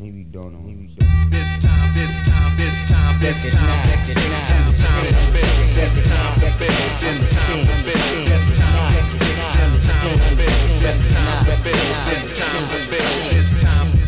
Maybe don't know. Maybe don't. This time, this time, this time, this time, this time to build. This time to build. This time to build. This time to build. This time to build. This time to build. This time to build. This time.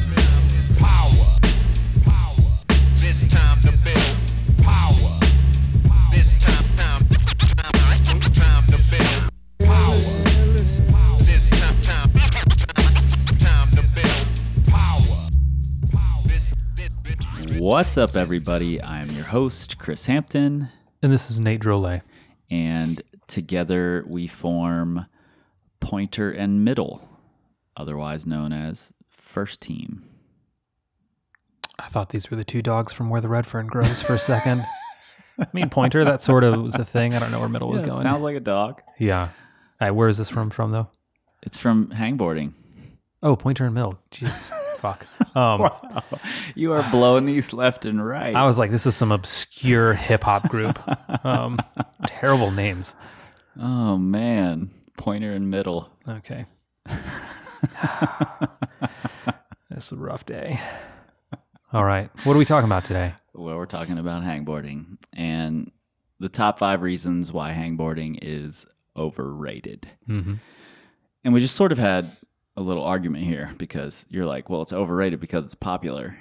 What's up, everybody? I'm your host, Chris Hampton, And this is Nate Drolet. and together we form Pointer and Middle, otherwise known as First Team. I thought these were the two dogs from where the red fern grows for a second. I mean, pointer, that sort of was a thing. I don't know where middle was going. sounds like a dog. yeah. All right, where is this from, from though? It's from hangboarding. Oh, pointer and middle. Jesus, fuck. Um, You are blowing these left and right. I was like, this is some obscure hip hop group. Um, terrible names. oh man, Pointer and Middle. Okay. It's a rough day. All right. What are we talking about today? Well, we're talking about hangboarding and the top five reasons why hangboarding is overrated. hmm And we just sort of had a little argument here because you're like, well, it's overrated because it's popular.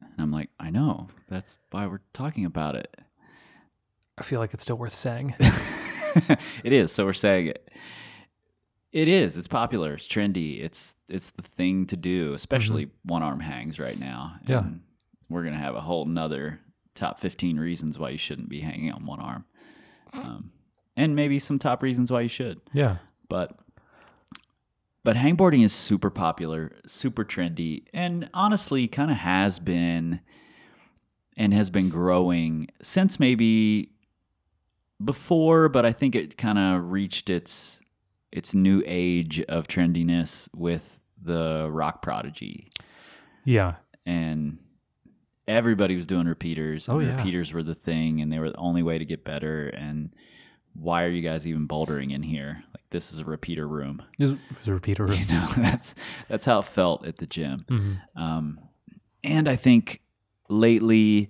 And I'm like, I know. That's why we're talking about it. I feel like it's still worth saying. it is. So we're saying it. It is. It's popular. It's trendy. It's it's the thing to do, especially one arm hangs right now. Yeah. We're gonna have a whole nother top fifteen reasons why you shouldn't be hanging on one arm, um, and maybe some top reasons why you should. Yeah. but but hangboarding is super popular, super trendy, and honestly, kind of has been and has been growing since maybe before, but I think it kind of reached its its new age of trendiness with the rock prodigy Yeah. and everybody was doing repeaters. Oh, and yeah. repeaters were the thing, and they were the only way to get better. And why are you guys even bouldering in here? This is a repeater room. It was, a repeater room. You know, that's that's how it felt at the gym. Mhm. Um, and I think lately,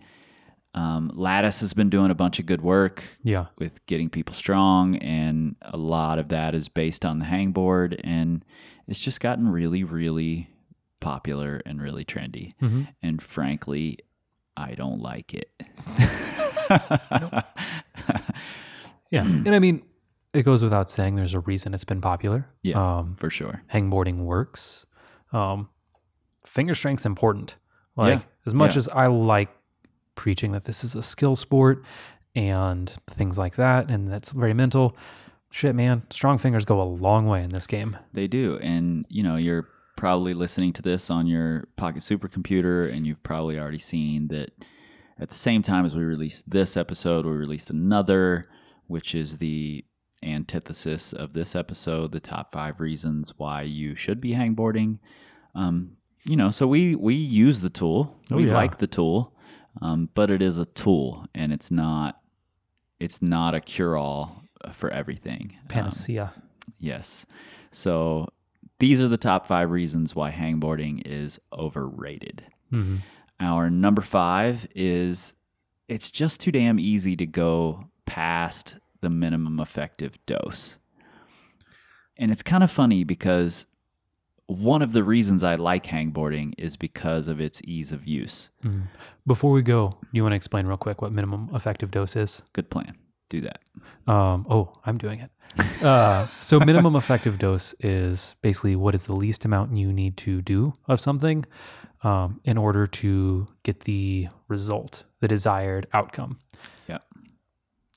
um, Lattice has been doing a bunch of good work Yeah. with getting people strong, and a lot of that is based on the hangboard, and it's just gotten really, really popular and really trendy. hmm And frankly, I don't like it. Yeah. And I mean, it goes without saying there's a reason it's been popular. Yeah. Um, For sure. hangboarding works. Um, finger strength's important. Like, Yeah. as much Yeah. as I like preaching that this is a skill sport and things like that, and that's very mental, shit, man, strong fingers go a long way in this game. They do. And, you know, you're probably listening to this on your pocket supercomputer, and you've probably already seen that at the same time as we released this episode, we released another, which is the antithesis of this episode the top five reasons why you should be hangboarding. Um, you know, so we, we use the tool, Oh, we yeah. like the tool, um, but it is a tool and it's not. It's not a cure-all for everything. Um, Panacea. Yes. So these are the top five reasons why hangboarding is overrated. hmm Our number five is it's just too damn easy to go past the minimum effective dose. And it's kind of funny because one of the reasons I like hangboarding is because of its ease of use. hmm Before we go, you want to explain real quick what minimum effective dose is? Good plan. Do that. Um, oh, I'm doing it. Uh, so minimum effective dose is basically what is the least amount you need to do of something um, in order to get the result, the desired outcome. Yeah.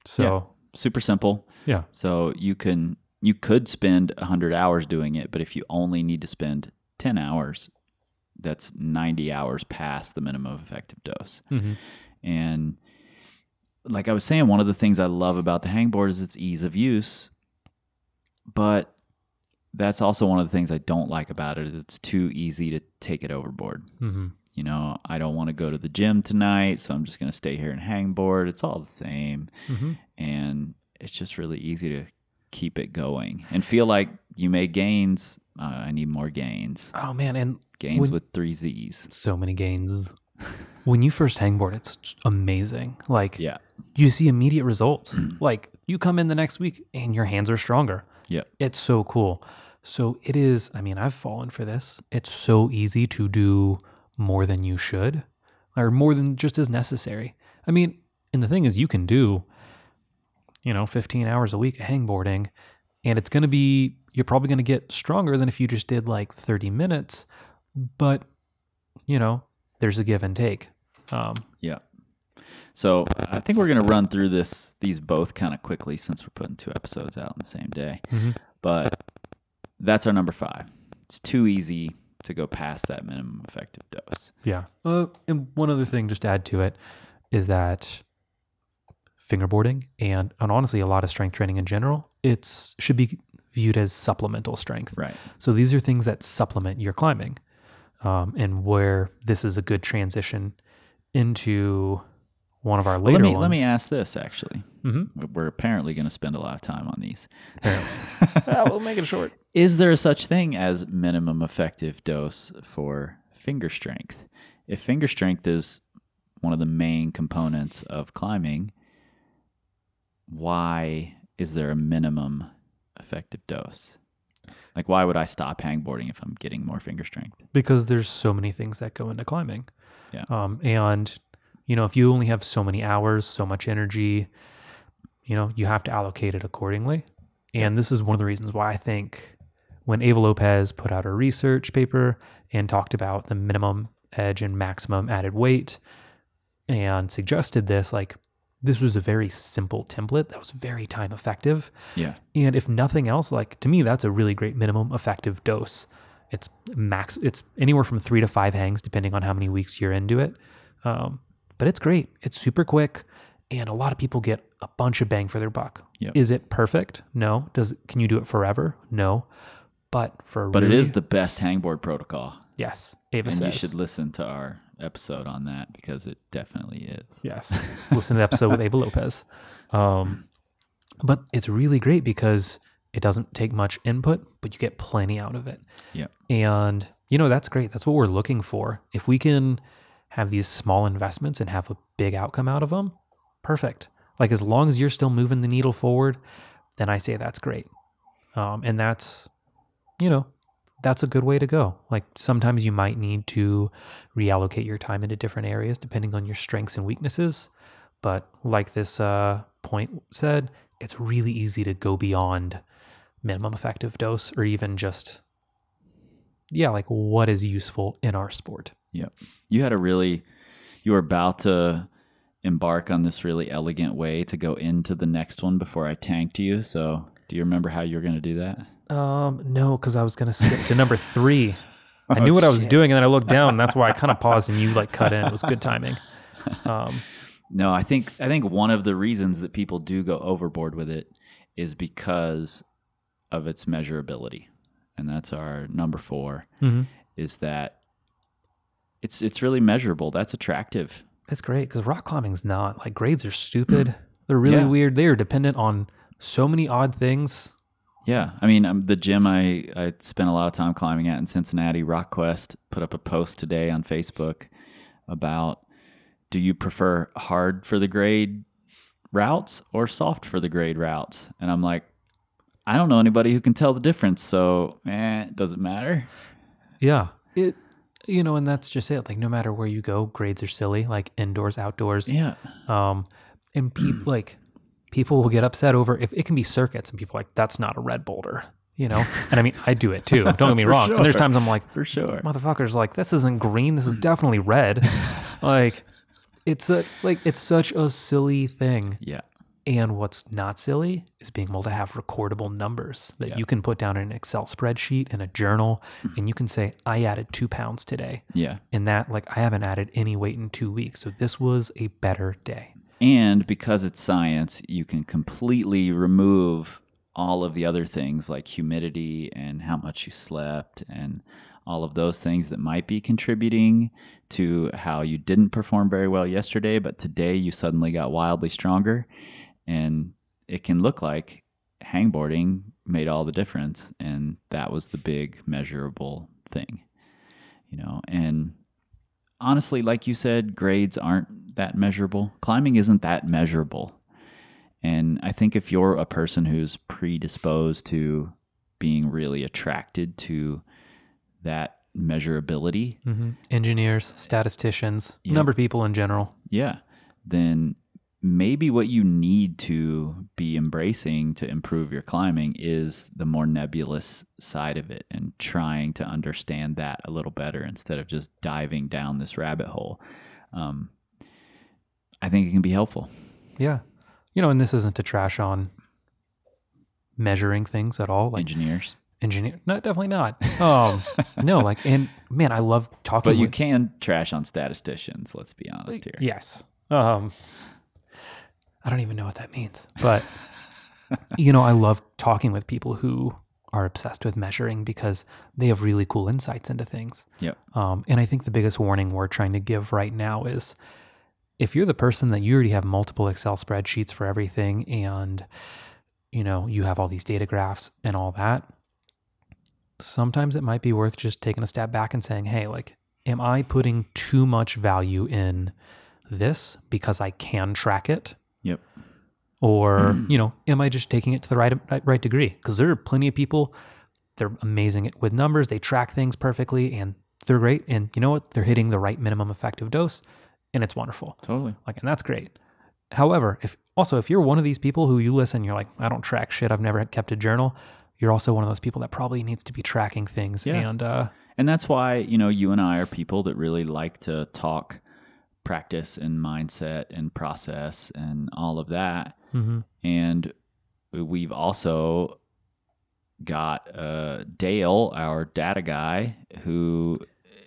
So Super simple. yeah, So you can you could spend 100 hours doing it, but if you only need to spend 10 hours, that's 90 hours past the minimum effective dose. hmm And like I was saying, one of the things I love about the hangboard is its ease of use, but that's also one of the things I don't like about it is it's too easy to take it overboard. hmm You know, I don't want to go to the gym tonight, so I'm just going to stay here and hangboard. It's all the same hmm and it's just really easy to keep it going and feel like you made gains. Uh, I need more gains. Oh man, and Gains When- with three Z's. so many gains. when you first hangboard, it's amazing. Like Yeah. you see immediate results. like you come in the next week and your hands are stronger. Yeah. It's so cool. So it is, I mean, I've fallen for this. It's so easy to do more than you should or more than just as necessary. I mean, and the thing is, you can do, you know, 15 hours a week of hangboarding and it's going to be, you're probably going to get stronger than if you just did like 30 minutes. But, you know, there's a give and take. Um, Yeah. So I think we're gonna run through this these both kind of quickly since we're putting two episodes out on the same day. Mhm. But that's our number five. It's too easy to go past that minimum effective dose. Yeah. Uh, and one other thing, just to add to it, is that fingerboarding and, and honestly, a lot of strength training in general, it's should be viewed as supplemental strength. Right. So these are things that supplement your climbing, um, and where this is a good transition into one of our Well, later let me ones. let me ask this actually. Mhm. We're apparently going to spend a lot of time on these. Yeah, we'll make it short. Is there such thing as minimum effective dose for finger strength? If finger strength is one of the main components of climbing, why is there a minimum effective dose? Like, why would I stop hangboarding if I'm getting more finger strength? because there's so many things that go into climbing. Yeah. Um, and you know, if you only have so many hours, so much energy, you know, you have to allocate it accordingly. And this is one of the reasons why I think when Ava Lopez put out her research paper and talked about the minimum edge and maximum added weight and suggested this, like this was a very simple template that was very time effective. Yeah. And if nothing else, like to me, that's a really great minimum effective dose. It's max, it's anywhere from three to five hangs, depending on how many weeks you're into it. Um, but it's great. It's super quick. And a lot of people get a bunch of bang for their buck. Yep. Is it perfect? No. Does can you do it forever? No. But for But really, it is the best hangboard protocol. yes. Ava And says you should listen to our episode on that because it definitely is. Yes. Listen to the episode with Ava Lopez. Um, but it's really great because it doesn't take much input, but you get plenty out of it. Yep. And, you know, that's great. That's what we're looking for. If we can have these small investments and have a big outcome out of them, perfect. Like as long as you're still moving the needle forward, then I say that's great. Um, and that's, you know, that's a good way to go. Like sometimes you might need to reallocate your time into different areas depending on your strengths and weaknesses. But like this uh, point said, it's really easy to go beyond minimum effective dose or even just, yeah, like what is useful in our sport. Yep. You had a really, you were about to embark on this really elegant way to go into the next one before I tanked you. So, do you remember how you were going to do that? Um, no, because I was gonna skip to number three. I Oh, knew what I was doing, and then I looked down. And that's why I kind of paused, and you like cut in. It was good timing. Um, No, I think I think one of the reasons that people do go overboard with it is because of its measurability, and that's our number four. mhm. Is that it's it's really measurable. That's attractive. It's great because rock climbing's not like grades are stupid. They're really Yeah. weird. They are dependent on so many odd things. Yeah, I mean, um, the gym I, I spent a lot of time climbing at in Cincinnati, RockQuest, put up a post today on Facebook about do you prefer hard for the grade routes or soft for the grade routes? And I'm like, I don't know anybody who can tell the difference, so eh, it doesn't matter. Yeah. It you know, and that's just it. Like no matter where you go, grades are silly, like indoors, outdoors. Yeah, Um and people like people will get upset over if it can be circuits and people are like, that's not a red boulder. You know? And I mean I do it too. Don't get me wrong. And there's times I'm like, for sure. motherfuckers like this isn't green this is definitely red like it's a like it's such a silly thing Yeah, and what's not silly is being able to have recordable numbers that Yeah. you can put down in an excel spreadsheet in a journal mm-hmm. and you can say i added two pounds today yeah. and that like i haven't added any weight in two weeks so this was a better day And because it's science, you can completely remove all of the other things like humidity and how much you slept and all of those things that might be contributing to how you didn't perform very well yesterday, but today you suddenly got wildly stronger. And it can look like hangboarding made all the difference and that was the big measurable thing you know? And honestly like you said grades aren't that measurable. Climbing isn't that measurable. And i think if you're a person who's predisposed to being really attracted to that measurability hmm Engineers, statisticians, Yeah. number people in general. yeah. Then maybe what you need to be embracing to improve your climbing is the more nebulous side of it and trying to understand that a little better instead of just diving down this rabbit hole. Um, I think it can be helpful. Yeah. You know, and this isn't to trash on measuring things at all. Like engineers, engineer, no, definitely not. Um, no, like, and man, I love talking. but you with, can trash on statisticians. Let's be honest here. Yes. Um, I don't even know what that means, but you know, I love talking with people who are obsessed with measuring because they have really cool insights into things. Yep. Um, and I think the biggest warning we're trying to give right now is if you're the person that you already have multiple Excel spreadsheets for everything and you know, you have all these data graphs and all that, sometimes it might be worth just taking a step back and saying, "Hey, like am I putting too much value in this because I can track it?" Yep. or you know am i just taking it to the right right, degree because there are plenty of people they're amazing with numbers they track things perfectly and they're great and you know what they're hitting the right minimum effective dose and it's wonderful Totally. like and that's great however if also if you're one of these people who you listen you're like i don't track shit i've never kept a journal you're also one of those people that probably needs to be tracking things Yeah. and uh And that's why, you know, you and I are people that really like to talk practice and mindset and process and all of that. mhm. And we've also got uh, Dale, our data guy, who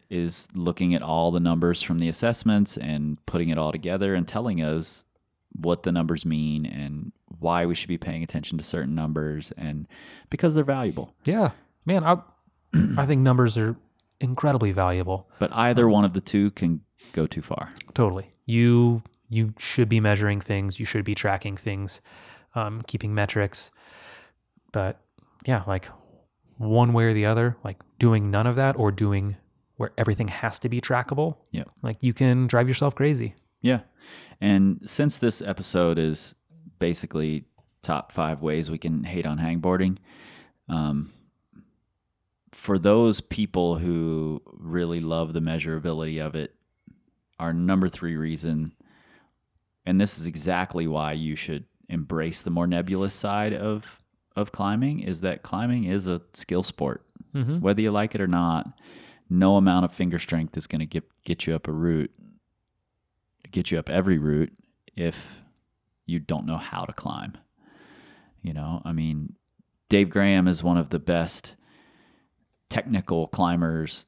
is looking at all the numbers from the assessments and putting it all together and telling us what the numbers mean and why we should be paying attention to certain numbers and because they're valuable. yeah man i i think numbers are incredibly valuable But either one of the two can go too far. Totally. You you should be measuring things. You should be tracking things, um, keeping metrics. But yeah, like one way or the other, like doing none of that or doing where everything has to be trackable. Yeah. Like you can drive yourself crazy. Yeah. And since this episode is basically top five ways we can hate on hangboarding, um, for those people who really love the measurability of it, our number three reason, and this is exactly why you should embrace the more nebulous side of of climbing, is that climbing is a skill sport. Mm-hmm. Whether you like it or not, no amount of finger strength is going to get get you up a route, get you up every route if you don't know how to climb. You know, I mean, Dave Graham is one of the best technical climbers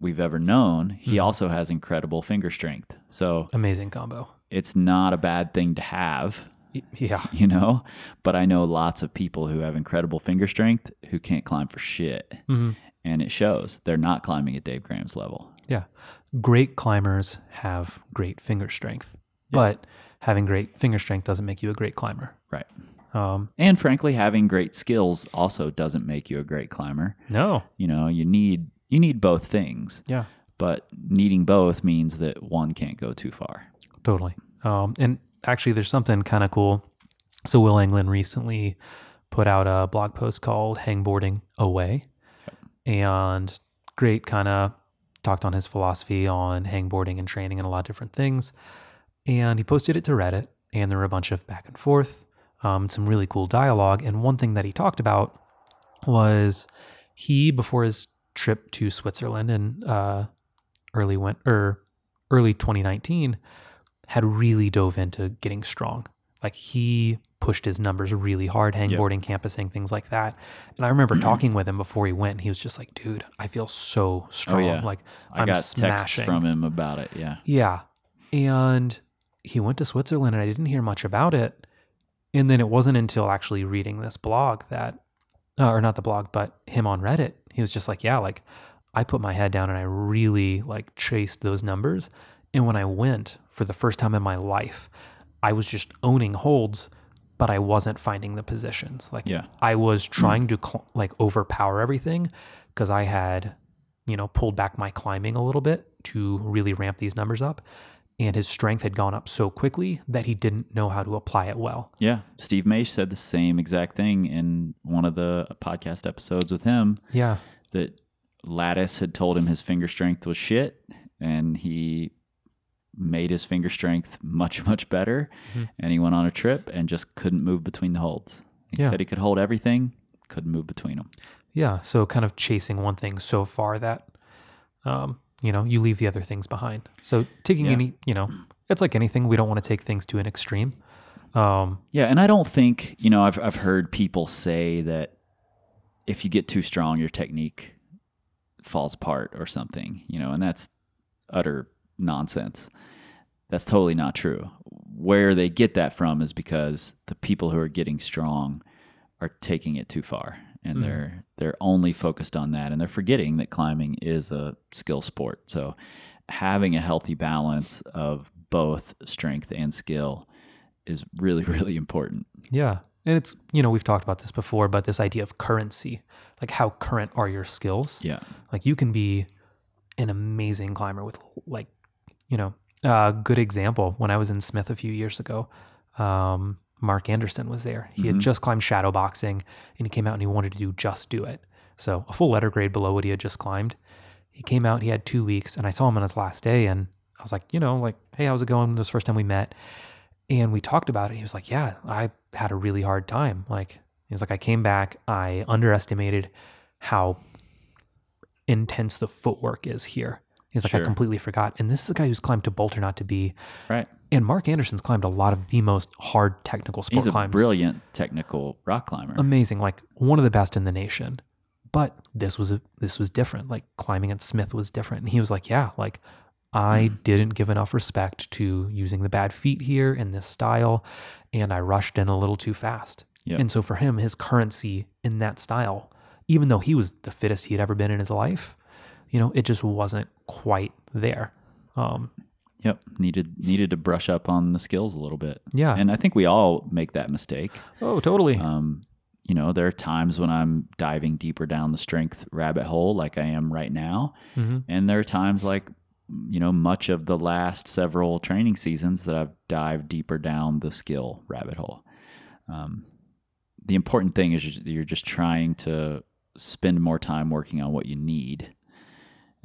we've ever known. He Mhm. also has incredible finger strength. So Amazing combo. it's not a bad thing to have Yeah. you know but i know lots of people who have incredible finger strength who can't climb for shit hmm and it shows they're not climbing at dave graham's level Yeah. Great climbers have great finger strength, Yeah. but having great finger strength doesn't make you a great climber. right Um, and frankly having great skills also doesn't make you a great climber no. you know you need you need both things Yeah. but needing both means that one can't go too far Totally. Um, and actually, there's something kind of cool. So, Will Anglin recently put out a blog post called Hangboarding Away. And great, kind of talked on his philosophy on hangboarding and training and a lot of different things. And he posted it to Reddit, and there were a bunch of back and forth, um, some really cool dialogue. And one thing that he talked about was he, before his trip to Switzerland in uh, early went or early 2019, had really dove into getting strong. Like he pushed his numbers really hard, hangboarding, campusing, things like that. And I remember talking with him before he went. And he was just like, "Dude, I feel so strong. Oh, yeah. Like i I'm got smashing." texts from him about it yeah Yeah. And he went to Switzerland and I didn't hear much about it. And then it wasn't until actually reading this blog that, uh, or not the blog, but him on Reddit, he was just like, yeah, like I put my head down and I really like chased those numbers. And when I went for the first time in my life, I was just owning holds but I wasn't finding the positions. Like Yeah. I was trying to cl- like overpower everything because I had, you know, pulled back my climbing a little bit to really ramp these numbers up. And his strength had gone up so quickly that he didn't know how to apply it well. Yeah. Steve Maisch said the same exact thing in one of the podcast episodes with him Yeah. that Lattice had told him his finger strength was shit and he made his finger strength much, much better. Mhm. And he went on a trip and just couldn't move between the holds. He Yeah. said he could hold everything, couldn't move between them. Yeah. So kind of chasing one thing so far that, um, you know, you leave the other things behind. So taking Yeah. any, you know, it's like anything. We don't want to take things to an extreme. Um, Yeah, and I don't think you know. I've I've heard people say that if you get too strong, your technique falls apart or something. You know, and that's utter nonsense. That's totally not true. Where they get that from is because the people who are getting strong are taking it too far, and Mhm. they're they're only focused on that, and they're forgetting that climbing is a skill sport. So, having a healthy balance of both strength and skill is really really important. Yeah. And it's, you know, we've talked about this before, but this idea of currency, like how current are your skills? Yeah. Like you can be an amazing climber with, like, you know, a good example when I was in Smith a few years ago. Um, Mark Anderson was there. He had Mhm. just climbed shadow boxing and he came out and he wanted to do just do it. So a full letter grade below what he had just climbed. He came out, he had two weeks, and I saw him on his last day and I was like, you know, like, hey, how's it going? This first time we met. And we talked about it. He was like, Yeah, I had a really hard time. Like, he was like, I came back, I underestimated how intense the footwork is here. He's like, I completely forgot. And this is a guy who's climbed To Bolt or Not to Be. Right. And Mark Anderson's climbed a lot of the most hard technical sport He's a climbs. brilliant technical rock climber. Amazing, like one of the best in the nation. But this was a, this was different. Like climbing at Smith was different. And he was like, Yeah, like I Hmm. didn't give enough respect to using the bad feet here in this style, and I rushed in a little too fast. Yep. And so for him, his currency in that style, even though he was the fittest he had ever been in his life, you know, it just wasn't quite there. Um, Yep. Needed needed to brush up on the skills a little bit. yeah. And I think we all make that mistake. oh, totally. Um, you know, there are times when I'm diving deeper down the strength rabbit hole, like I am right now, hmm and there are times like you know much of the last several training seasons that I've dived deeper down the skill rabbit hole. Um, the important thing is you're just trying to spend more time working on what you need,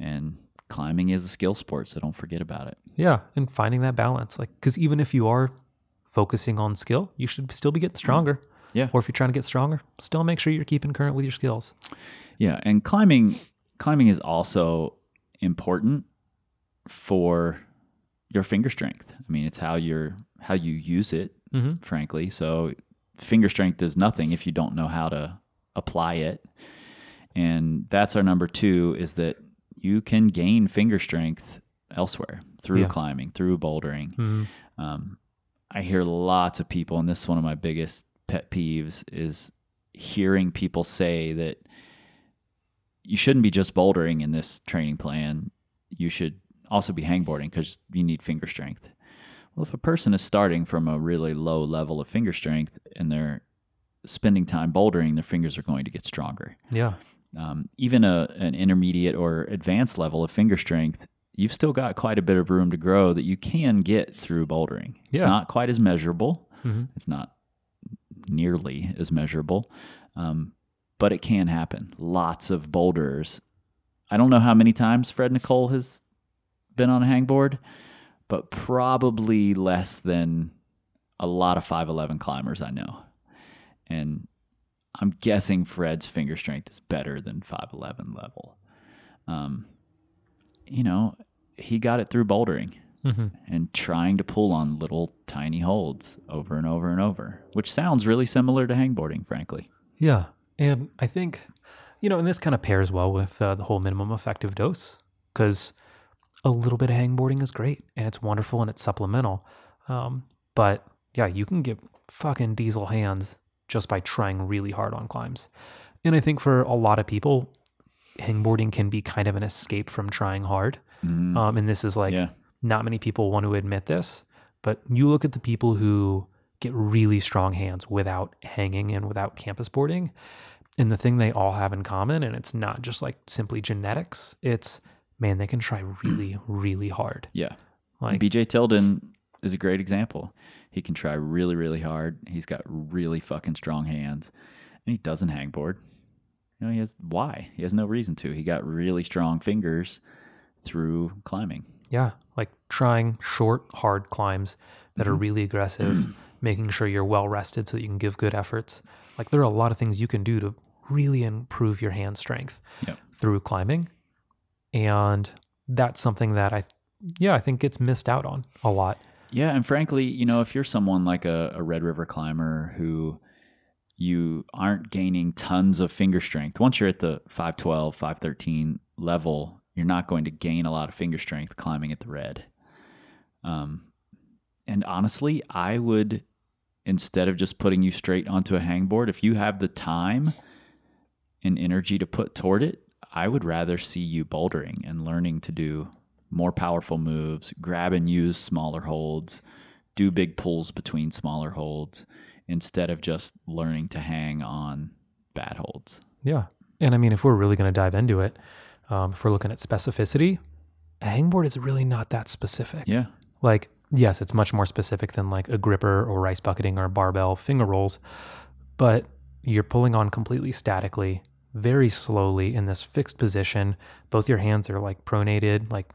and climbing is a skill sport, so don't forget about it. Yeah. And finding that balance. Like, because even if you are focusing on skill, you should still be getting stronger. Yeah. Or if you're trying to get stronger, still make sure you're keeping current with your skills. Yeah, and climbing climbing is also important for your finger strength. I mean, it's how you're how you use it, Mm-hmm. frankly. So finger strength is nothing if you don't know how to apply it. And that's our number 2 is that you can gain finger strength elsewhere through Yeah. climbing, through bouldering. Mm-hmm. Um, I hear lots of people, and this is one of my biggest pet peeves, is hearing people say that you shouldn't be just bouldering in this training plan. You should also be hangboarding because you need finger strength. Well, if a person is starting from a really low level of finger strength and they're spending time bouldering, their fingers are going to get stronger Yeah. Um, even a, an intermediate or advanced level of finger strength, you've still got quite a bit of room to grow that you can get through bouldering. It's Yeah. not quite as measurable. Mm-hmm. It's not nearly as measurable, um, but it can happen. Lots of boulders. I don't know how many times Fred Nicole has been on a hangboard, but probably less than a lot of 5'11 climbers I know. And I'm guessing Fred's finger strength is better than 5'11 level. Um, you know, he got it through bouldering Mm-hmm. and trying to pull on little tiny holds over and over and over, which sounds really similar to hangboarding, frankly. Yeah. And I think, you know, and this kind of pairs well with uh, the whole minimum effective dose because a little bit of hangboarding is great and it's wonderful and it's supplemental. Um, but yeah, you can get fucking diesel hands just by trying really hard on climbs. And I think for a lot of people, hangboarding can be kind of an escape from trying hard. Mm, Um, and this is like, yeah, not many people want to admit this, but you look at the people who get really strong hands without hanging and without campus boarding. And the thing they all have in common, and it's not just like simply genetics, it's man, they can try really, really hard. Yeah. Like, BJ Tilden is a great example. He can try really, really hard. He's got really fucking strong hands, and he doesn't hang board. You know, he has why? He has no reason to. He got really strong fingers through climbing. yeah, like trying short, hard climbs that are Mm-hmm. really aggressive, making sure you're well rested so that you can give good efforts. Like, there are a lot of things you can do to really improve your hand strength Yep. through climbing. And that's something that I, yeah, I think gets missed out on a lot. Yeah, and frankly, you know, if you're someone like a, a Red River climber who you aren't gaining tons of finger strength, once you're at the 512, 513 level, you're not going to gain a lot of finger strength climbing at the red. Um, and honestly, I would, instead of just putting you straight onto a hangboard, if you have the time and energy to put toward it, I would rather see you bouldering and learning to do more powerful moves, grab and use smaller holds, do big pulls between smaller holds instead of just learning to hang on bad holds. Yeah. And I mean, if we're really going to dive into it, um, if we're looking at specificity, a hangboard is really not that specific. Yeah. Like, yes, it's much more specific than like a gripper or rice bucketing or barbell finger rolls, but you're pulling on completely statically, very slowly in this fixed position. Both your hands are like pronated, like,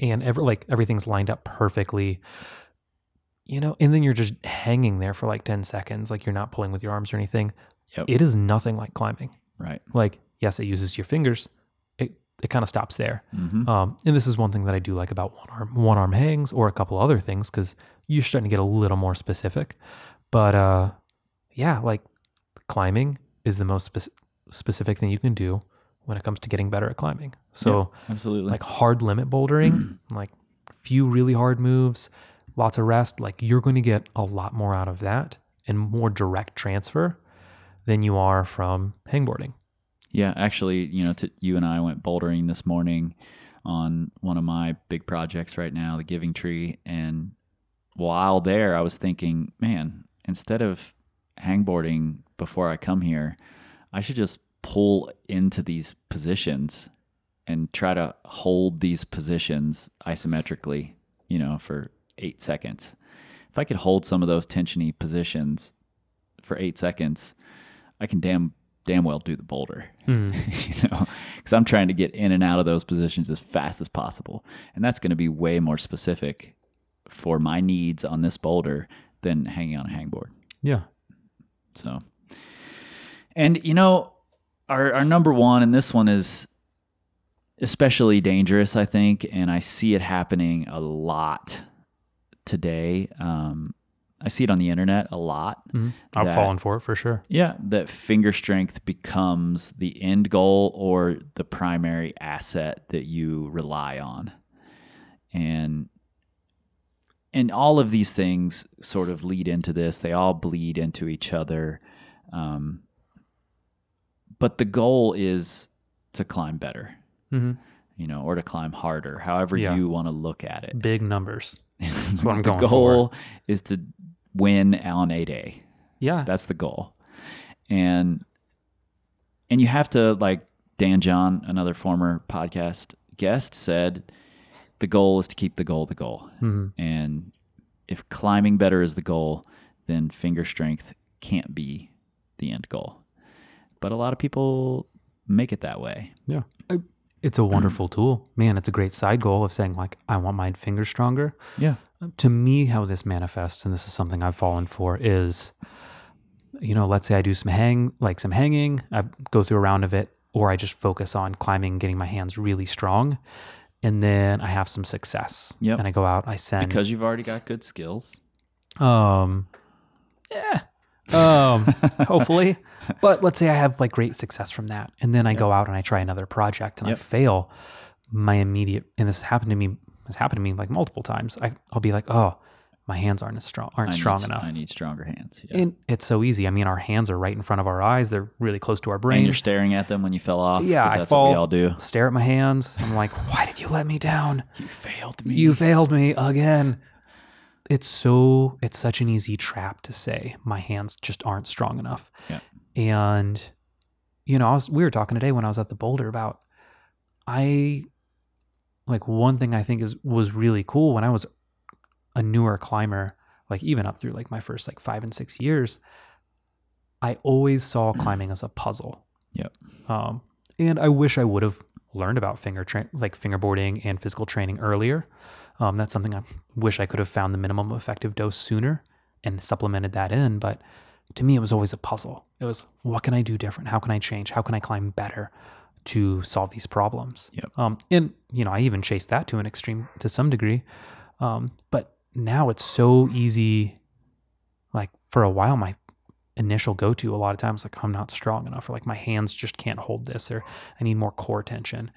and ever like everything's lined up perfectly. You know, and then you're just hanging there for like 10 seconds, like you're not pulling with your arms or anything. Yep. It is nothing like climbing. Right. Like, yes, it uses your fingers. It it kind of stops there. hmm Um, and this is one thing that I do like about one arm one arm hangs or a couple other things because you're starting to get a little more specific. But uh, yeah, like climbing is the most spec- specific thing you can do when it comes to getting better at climbing. So Absolutely. like hard limit bouldering, like few really hard moves, lots of rest, like you're going to get a lot more out of that and more direct transfer than you are from hangboarding. Yeah, actually, you know, to, you and I went bouldering this morning on one of my big projects right now, the Giving Tree. And while there, I was thinking, man, instead of hangboarding before I come here, I should just pull into these positions and try to hold these positions isometrically, you know, for eight seconds. If I could hold some of those tensiony positions for eight seconds, I can damn damn well do the boulder. Mm. you know, because I'm trying to get in and out of those positions as fast as possible, and that's going to be way more specific for my needs on this boulder than hanging on a hangboard. Yeah. So, and you know, our our number one, and this one is especially dangerous, I think, and I see it happening a lot today. Um, I see it on the internet a lot. Mhm. I've That- fallen for it for sure. Yeah, that finger strength becomes the end goal or the primary asset that you rely on. And and all of these things sort of lead into this. They all bleed into each other. Um, but the goal is to climb better, hmm you know, or to climb harder, however Yeah. you want to look at it. Big numbers. That's what I'm the going for. The goal is to win on a day. Yeah. That's the goal. And and you have to like Dan John, another former podcast guest said the goal is to keep the goal the goal. Mhm. And if climbing better is the goal, then finger strength can't be the end goal. But a lot of people make it that way. Yeah. It's a wonderful tool. Man, it's a great side goal of saying, like, I want my fingers stronger. Yeah. To me, how this manifests, and this is something I've fallen for, is, you know, let's say I do some hang, like some hanging, I go through a round of it, or I just focus on climbing, getting my hands really strong. And then I have some success. Yep. And I go out, I send. Because you've already got good skills. Um, yeah. Um, hopefully. But let's say I have like great success from that, and then I go out and I try another project and Yep. I fail. My immediate and this happened to me. Has happened to me like multiple times. I, I'll be like, oh, my hands aren't as strong, aren't I strong need, enough. I need stronger hands. Yeah. And it's so easy. I mean, our hands are right in front of our eyes. They're really close to our brain. and you're staring at them when you fell off. Yeah, 'cause I that's fall. what we all do. Stare at my hands. I'm like, why did you let me down? You failed me. You failed me again. it's so it's such an easy trap to say my hands just aren't strong enough. Yeah. And you know, I was we were talking today when I was at the boulder about I like one thing I think is was really cool when I was a newer climber, like even up through like my first like 5 and 6 years, I always saw climbing as a puzzle. Yep. Um and I wish I would have learned about finger tra- like fingerboarding and physical training earlier. Um, that's something I wish I could have found the minimum effective dose sooner and supplemented that in. But to me, it was always a puzzle. It was what can I do different? How can I change? How can I climb better to solve these problems? Yep. Um, and you know, I even chased that to an extreme to some degree. Um, but now it's so easy. Like for a while, my initial go to a lot of times like I'm not strong enough or like my hands just can't hold this or I need more core tension.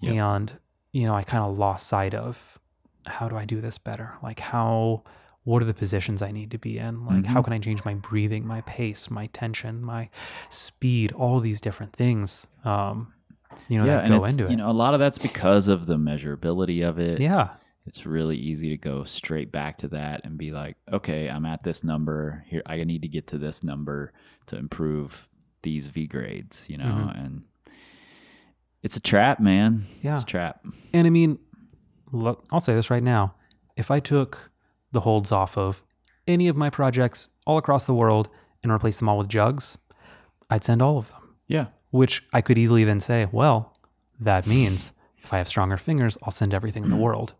Yep. And you know, I kind of lost sight of how do I do this better? Like how what are the positions I need to be in? Like how Mhm. can I change my breathing, my pace, my tension, my speed, all these different things um you know yeah, go into it. you know, a lot of that's because of the measurability of it. yeah. It's really easy to go straight back to that and be like, okay, I'm at this number. Here, I need to get to this number to improve these V grades, you know, Mhm. and it's a trap, man. Yeah. It's a trap. And I mean, look, I'll say this right now. If I took the holds off of any of my projects all across the world and replace them all with jugs, I'd send all of them. Yeah. Which I could easily then say, well, that means if I have stronger fingers, I'll send everything in the world.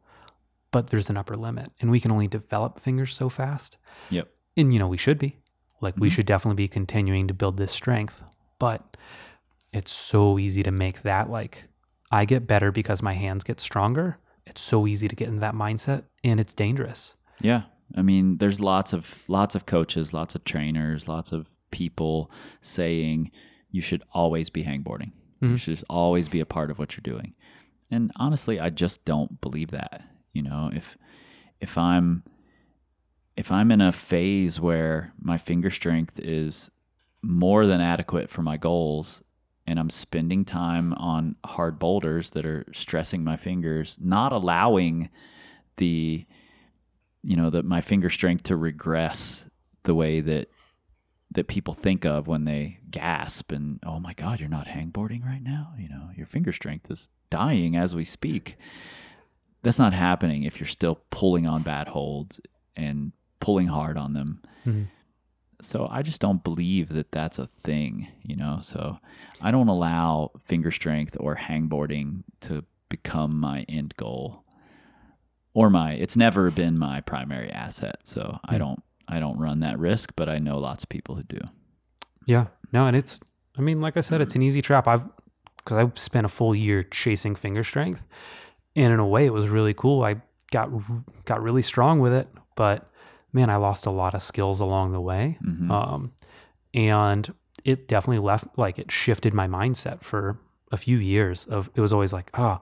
But there's an upper limit, and we can only develop fingers so fast. Yep. And, you know, we should be. Like, we Mhm. should definitely be continuing to build this strength. But it's so easy to make that like, I get better because my hands get stronger. It's so easy to get in that mindset, and it's dangerous. Yeah. I mean, there's lots of lots of coaches, lots of trainers, lots of people saying you should always be hangboarding. You Mhm. should always be a part of what you're doing. And honestly, I just don't believe that. You know, if if I'm if I'm in a phase where my finger strength is more than adequate for my goals and I'm spending time on hard boulders that are stressing my fingers, not allowing the you know that my finger strength to regress the way that that people think of when they gasp and oh my god you're not hangboarding right now? You know your finger strength is dying as we speak. That's not happening if you're still pulling on bad holds and pulling hard on them. Mhm. so i just don't believe that that's a thing you know? So i don't allow finger strength or hangboarding to become my end goal or my it's never been my primary asset so i Hmm. don't i don't run that risk but i know lots of people who do Yeah. No, and it's, I mean, like I said, it's an easy trap. I've, because I spent a full year chasing finger strength. And in a way, it was really cool. I got, got really strong with it, but man, I lost a lot of skills along the way. Mhm. Um, and it definitely left, like, it shifted my mindset for a few years of, it was always like, oh,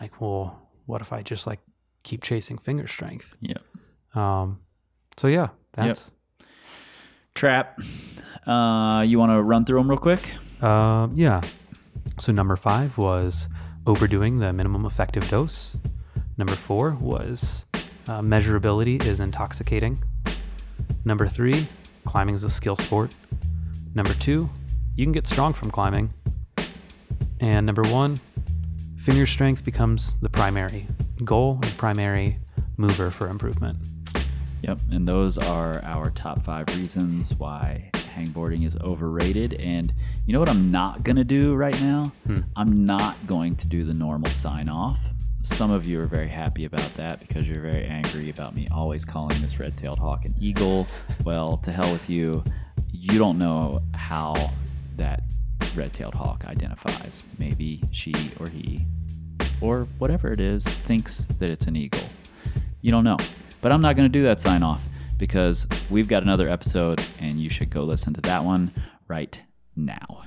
like, well, what if I just like keep chasing finger strength? Yep. Um, so yeah, that's, trap uh you want to run through them real quick Um, yeah. So number five was overdoing the minimum effective dose. Number four was uh, measurability is intoxicating. Number three, climbing is a skill sport. Number two, you can get strong from climbing. And number one, finger strength becomes the primary goal and primary mover for improvement. Yep, and those are our top five reasons why hangboarding is overrated. And you know what I'm not gonna do right now? Hmm. I'm not going to do the normal sign off. Some of you are very happy about that because you're very angry about me always calling this red-tailed hawk an eagle. Well, to hell with you. You don't know how that red-tailed hawk identifies. Maybe she or he or whatever it is thinks that it's an eagle. You don't know. But I'm not going to do that sign off because we've got another episode and you should go listen to that one right now.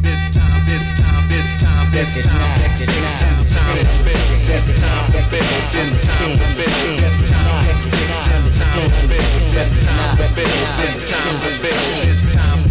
This time, this time, this time, this time, this time, this time, this time, this time, this time, this time, this time, this time, this time, this time, this time, this time, this time,